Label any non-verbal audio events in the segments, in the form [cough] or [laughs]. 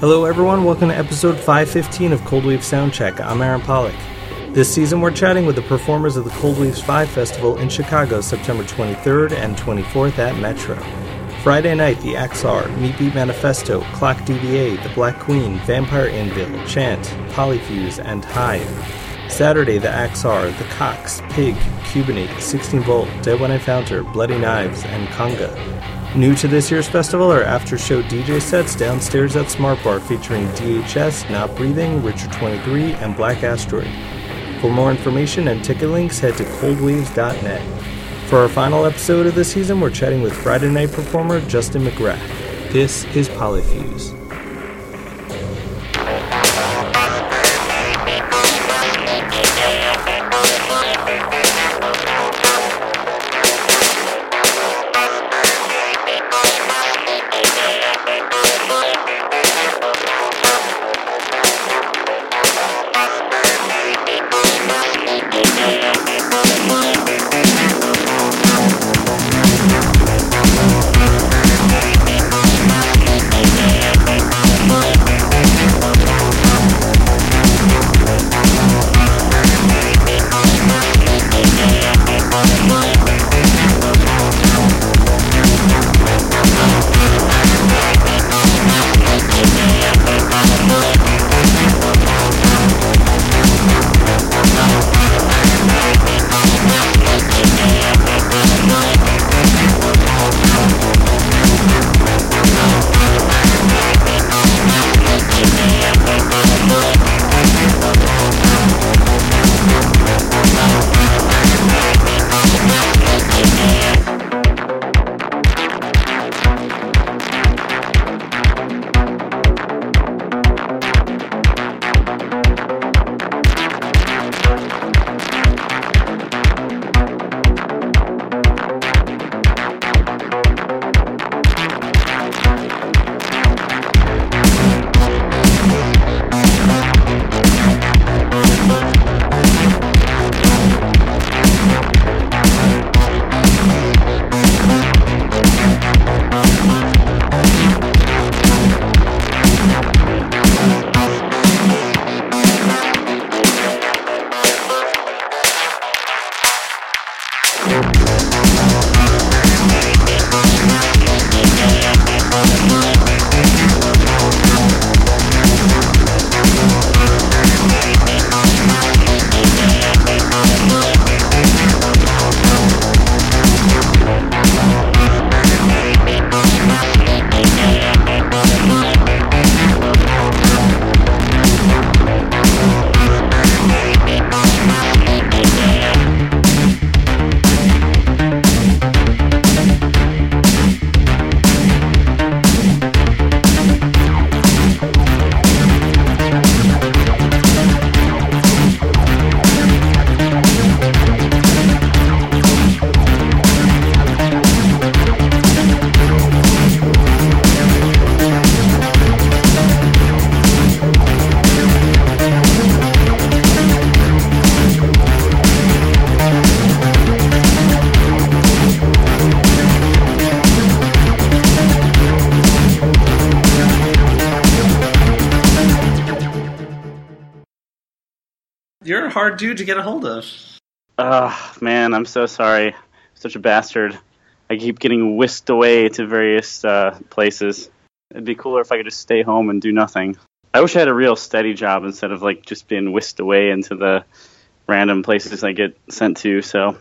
Hello, everyone. Welcome to episode 515 of Cold Wave Soundcheck. I'm Aaron Pollock. This season, we're chatting with the performers of the Cold Waves 5 Festival in Chicago, September 23rd and 24th at Metro. Friday night, the Axar, Meat Beat Manifesto, Clock DVA, The Black Queen, Vampire Anvil, Chant, Polyfuse, and Hive. Saturday, the Axar, The Cox, Pig, Cubanate, 16 Volt, Dead When I Found Her, Bloody Knives, and Kanga. New to this year's festival are after show DJ sets downstairs at Smart Bar featuring DHS, Not Breathing, Richard 23, and Black Asteroid. For more information and ticket links, head to coldwaves.net. For our final episode of the season, we're chatting with Friday night performer Justin McGrath. This is Polyfuse. Hard dude to get a hold of. Ah, man, I'm so sorry. Such a bastard. I keep getting whisked away to various uh, places. It'd be cooler if I could just stay home and do nothing. I wish I had a real steady job instead of like just being whisked away into the random places I get sent to. So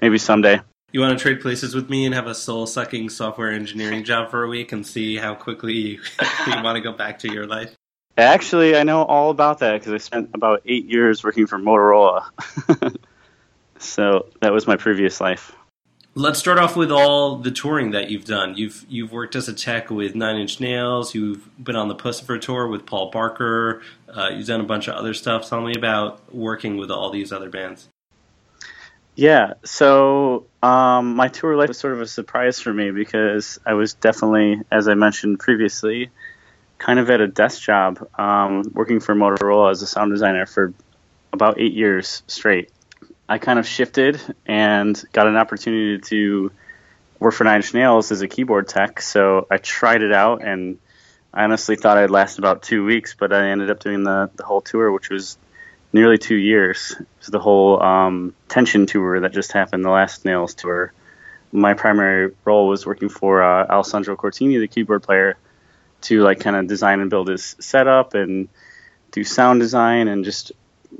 maybe someday. You want to trade places with me and have a soul sucking software engineering job for a week and see how quickly [laughs] you, you want to go back to your life? Actually, I know all about that because I spent about eight years working for Motorola. [laughs] so that was my previous life. Let's start off with all the touring that you've done. You've you've worked as a tech with Nine Inch Nails. You've been on the Puscifer tour with Paul Barker. Uh, you've done a bunch of other stuff. Tell me about working with all these other bands. Yeah, so um, my tour life was sort of a surprise for me because I was definitely, as I mentioned previously, kind of at a desk job um, working for Motorola as a sound designer for about eight years straight. I kind of shifted and got an opportunity to work for Nine Inch Nails as a keyboard tech. So I tried it out and I honestly thought I'd last about two weeks, but I ended up doing the, the whole tour, which was nearly two years. It was the whole um, Tension tour that just happened, the last Nails tour. My primary role was working for uh, Alessandro Cortini, the keyboard player, to like kind of design and build his setup and do sound design and just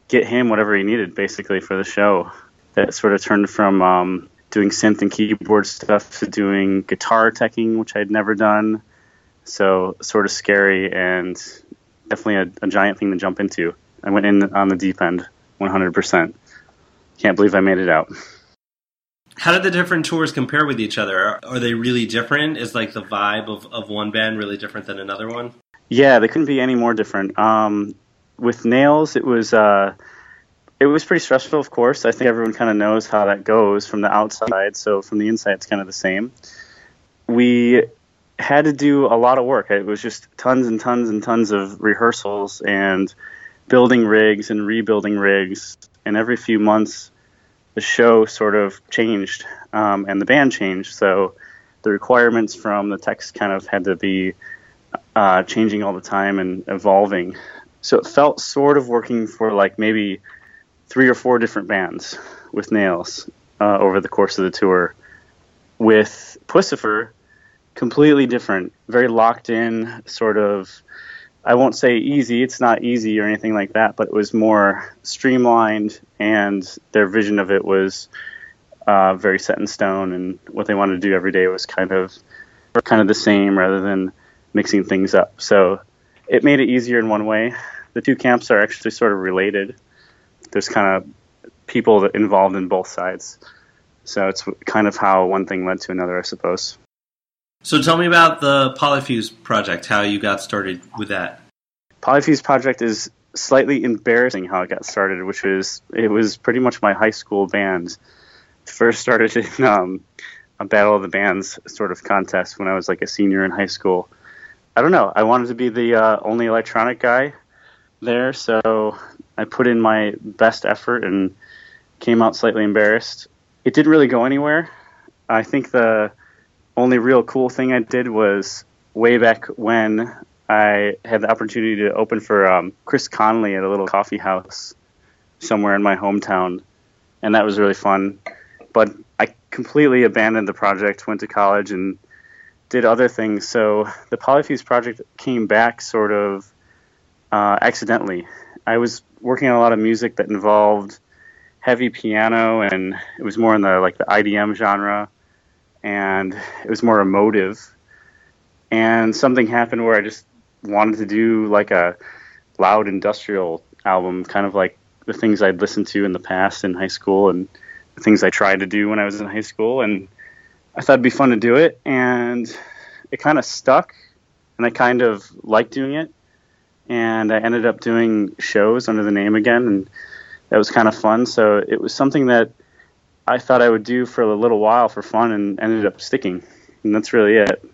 get him whatever he needed basically for the show. That sort of turned from um, doing synth and keyboard stuff to doing guitar teching, which I'd never done. So sort of scary and definitely a, a giant thing to jump into. I went in on the deep end, 100%. Can't believe I made it out. How did the different tours compare with each other? Are, are they really different? Is like the vibe of, of one band really different than another one? Yeah, they couldn't be any more different. Um, with Nails, it was uh, it was pretty stressful, of course. I think everyone kind of knows how that goes from the outside. So from the inside, it's kind of the same. We had to do a lot of work. It was just tons and tons and tons of rehearsals and building rigs and rebuilding rigs. And every few months, the show sort of changed um, and the band changed. So the requirements from the techs kind of had to be uh, changing all the time and evolving. So it felt sort of working for like maybe three or four different bands with Nails uh, over the course of the tour. With Puscifer, completely different, very locked in, sort of. I won't say easy, it's not easy or anything like that, but it was more streamlined, and their vision of it was uh, very set in stone, and what they wanted to do every day was kind of kind of the same rather than mixing things up. So it made it easier in one way. The two camps are actually sort of related. There's kind of people involved in both sides. So it's kind of how one thing led to another, I suppose. So tell me about the Polyfuse project, how you got started with that. Polyfuse project is slightly embarrassing how it got started, which was it was pretty much my high school band. First started [laughs] in um, a battle of the bands sort of contest when I was like a senior in high school. I don't know. I wanted to be the uh, only electronic guy there, so I put in my best effort and came out slightly embarrassed. It didn't really go anywhere. I think the only real cool thing I did was way back when I had the opportunity to open for um, Chris Connelly at a little coffee house somewhere in my hometown, and that was really fun. But I completely abandoned the project, went to college, and did other things. So the Polyfuse project came back sort of uh, accidentally. I was working on a lot of music that involved heavy piano, and it was more in the like the IDM genre and it was more emotive. And something happened where I just wanted to do like a loud industrial album, kind of like the things I'd listened to in the past in high school and the things I tried to do when I was in high school. And I thought it'd be fun to do it. And it kind of stuck, and I kind of liked doing it. And I ended up doing shows under the name again, and that was kind of fun. So it was something that I thought I would do for a little while for fun and ended up sticking. And that's really it.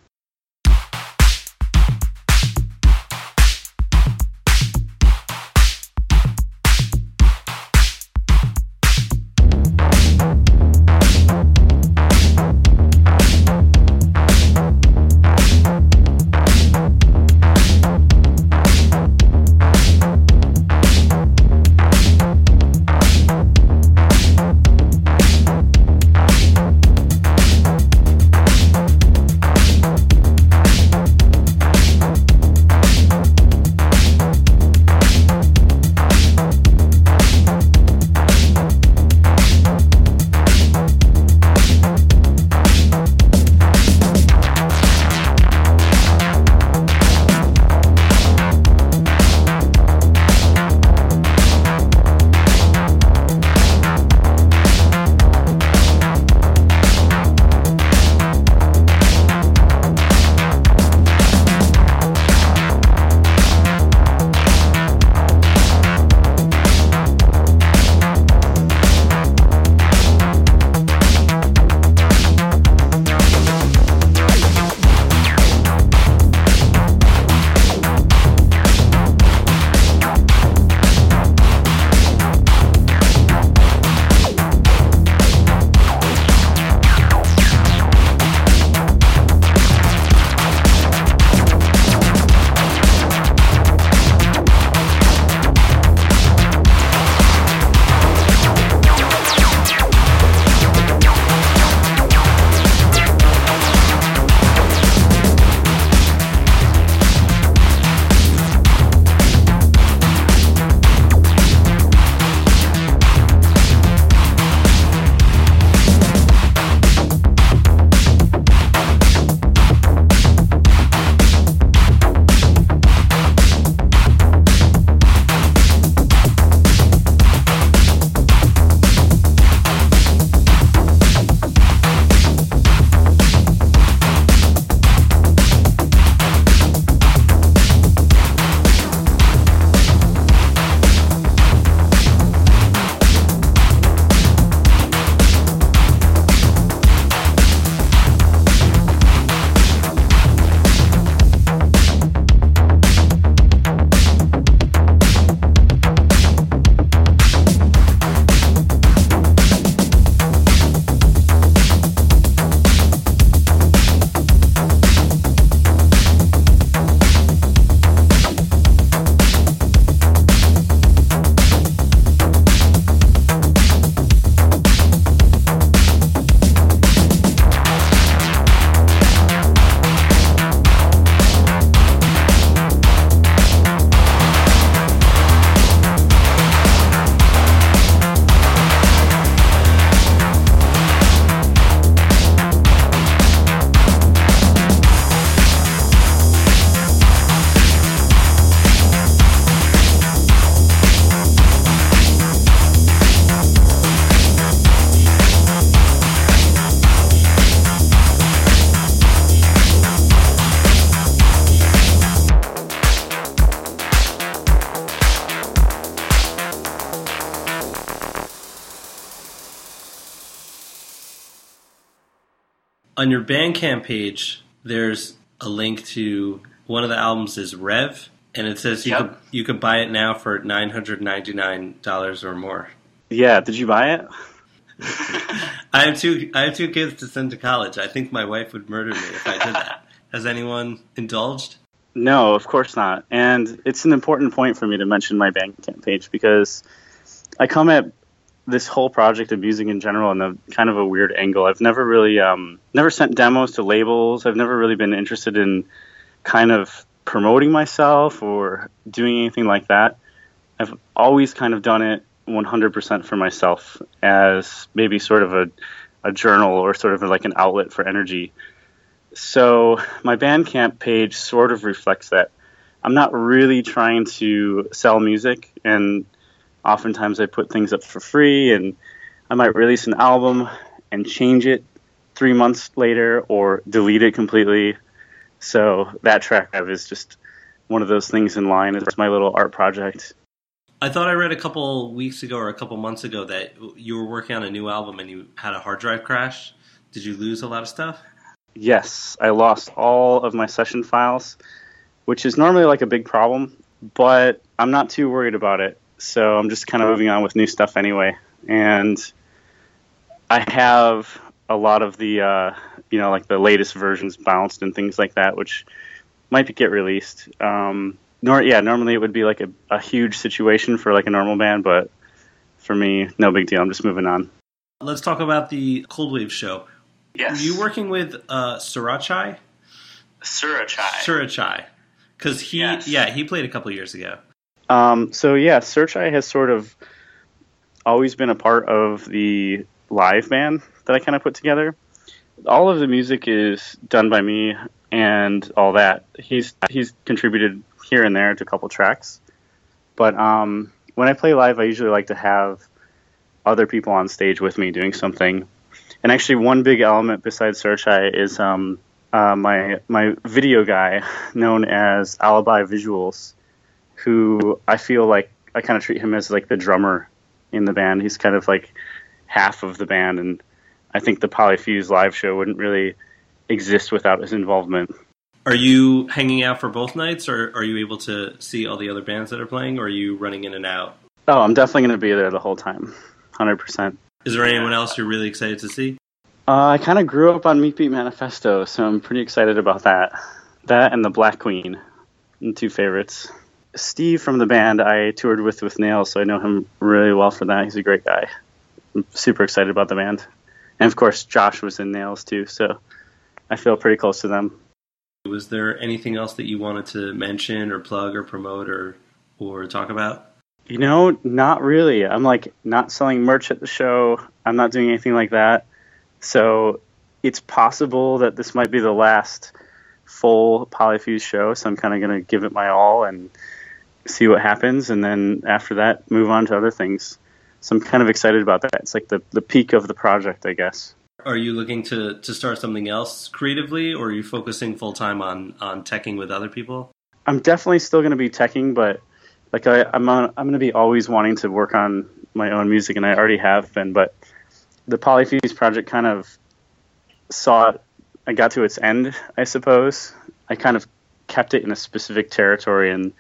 On your Bandcamp page, there's a link to one of the albums is Rev, and it says you Yep. could you could buy it now for nine hundred ninety nine dollars or more. Yeah, did you buy it? [laughs] I have two I have two kids to send to college. I think my wife would murder me if I did that. Has anyone indulged? No, of course not. And it's an important point for me to mention my Bandcamp page because I come at this whole project of music in general in a kind of a weird angle. I've never really um, never sent demos to labels. I've never really been interested in kind of promoting myself or doing anything like that. I've always kind of done it 100% for myself as maybe sort of a, a journal or sort of like an outlet for energy. So my Bandcamp page sort of reflects that. I'm not really trying to sell music, and oftentimes I put things up for free, and I might release an album and change it three months later or delete it completely. So that track of is just one of those things in line as my little art project. I thought I read a couple weeks ago or a couple months ago that you were working on a new album and you had a hard drive crash. Did you lose a lot of stuff? Yes, I lost all of my session files, which is normally like a big problem, but I'm not too worried about it. So I'm just kind of moving on with new stuff anyway. And I have a lot of the, uh, you know, like the latest versions bounced and things like that, which might get released. Um, nor, yeah, normally it would be like a, a huge situation for like a normal band, but for me, no big deal. I'm just moving on. Let's talk about the Cold Wave show. Yes. Were you working with uh, Surachai? Surachai. Surachai. Because he, Yes. yeah, he played a couple years ago. Um, so yeah, Surachai has sort of always been a part of the live band that I kind of put together. All of the music is done by me and all that. He's he's contributed here and there to a couple tracks, but um, when I play live, I usually like to have other people on stage with me doing something. And actually, one big element besides Surachai is um, uh, my my video guy, [laughs] known as Alibi Visuals who I feel like I kind of treat him as like the drummer in the band. He's kind of like half of the band, and I think the Polyfuse live show wouldn't really exist without his involvement. Are you hanging out for both nights, or are you able to see all the other bands that are playing, or are you running in and out? Oh, I'm definitely going to be there the whole time, hundred percent. Is there anyone else you're really excited to see? Uh, I kind of grew up on Meat Beat Manifesto, so I'm pretty excited about that. That and the Black Queen, and two favorites. Steve from the band I toured with with Nails, so I know him really well for that. He's a great guy. I'm super excited about the band, and of course Josh was in Nails too, so I feel pretty close to them. Was there anything else that you wanted to mention, or plug, or promote, or or talk about? You know, not really. I'm like not selling merch at the show. I'm not doing anything like that. So it's possible that this might be the last full Polyfuse show. So I'm kind of going to give it my all and see what happens, and then after that, move on to other things. So I'm kind of excited about that. It's like the the peak of the project, I guess. Are you looking to, to start something else creatively, or are you focusing full time on on teching with other people? I'm definitely still going to be teching, but like I, I'm on, I'm going to be always wanting to work on my own music, and I already have been. But the Polyfuse project kind of saw it. I got to its end, I suppose. I kind of kept it in a specific territory, and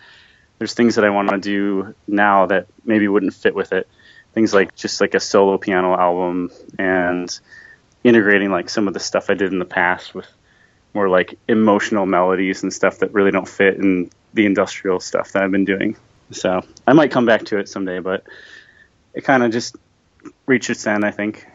there's things that I want to do now that maybe wouldn't fit with it. Things like just like a solo piano album and integrating like some of the stuff I did in the past with more like emotional melodies and stuff that really don't fit in the industrial stuff that I've been doing. So I might come back to it someday, but it kind of just reached its end, I think.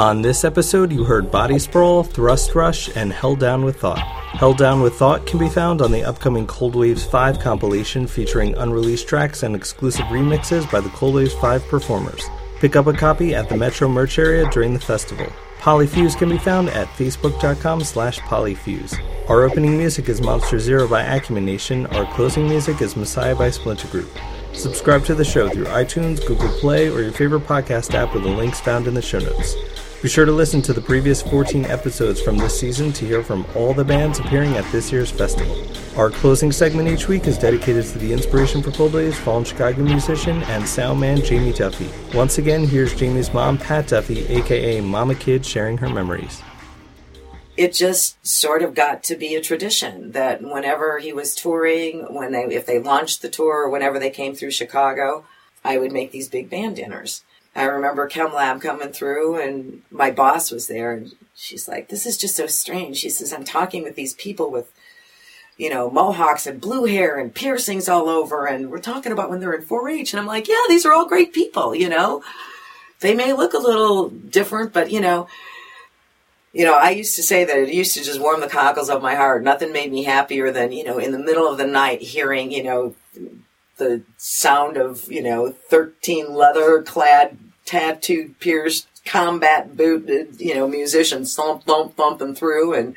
On this episode, you heard Body Sprawl, Thrust Rush, and Held Down with Thought. Held Down with Thought can be found on the upcoming Cold Waves 5 compilation featuring unreleased tracks and exclusive remixes by the Cold Waves 5 performers. Pick up a copy at the Metro merch area during the festival. Polyfuse can be found at facebook.com slash polyfuse. Our opening music is Monster Zero by Acumen Nation. Our closing music is Messiah by Splinter Group. Subscribe to the show through iTunes, Google Play, or your favorite podcast app with the links found in the show notes. Be sure to listen to the previous 14 episodes from this season to hear from all the bands appearing at this year's festival. Our closing segment each week is dedicated to the inspiration for Cold Waves fallen Chicago musician and sound man Jamie Duffy. Once again, here's Jamie's mom, Pat Duffy, aka Mama Kid, sharing her memories it just sort of got to be a tradition that whenever he was touring, when they if they launched the tour or whenever they came through Chicago, I would make these big band dinners. I remember ChemLab coming through and my boss was there and she's like, This is just so strange. She says, I'm talking with these people with, you know, mohawks and blue hair and piercings all over and we're talking about when they're in 4 H and I'm like, Yeah, these are all great people, you know. They may look a little different, but you know, you know, I used to say that it used to just warm the cockles of my heart. Nothing made me happier than, you know, in the middle of the night hearing, you know, the sound of, you know, 13 leather clad, tattooed, pierced, combat booted, uh, you know, musicians thump, thump, thumping through. And,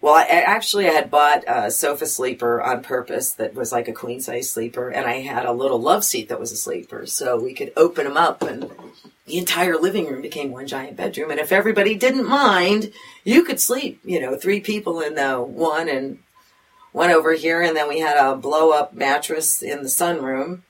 well, I, actually I had bought a sofa sleeper on purpose that was like a queen size sleeper. And I had a little love seat that was a sleeper. So we could open them up and the entire living room became one giant bedroom. And if everybody didn't mind, you could sleep, you know, three people in the one and one over here, and then we had a blow up mattress in the sunroom.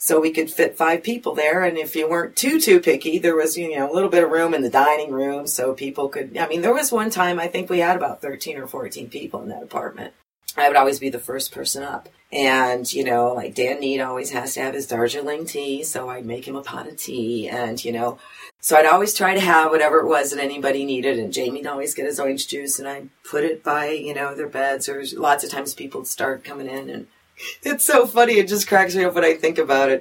So we could fit five people there, and if you weren't too too picky, there was you know a little bit of room in the dining room, so people could. I mean, there was one time I think we had about thirteen or fourteen people in that apartment. I would always be the first person up, and you know, like Dan Need always has to have his Darjeeling tea, so I'd make him a pot of tea, and you know, so I'd always try to have whatever it was that anybody needed, and Jamie'd always get his orange juice, and I'd put it by, you know, their beds, or lots of times people would start coming in, and [laughs] it's so funny, it just cracks me up when I think about it.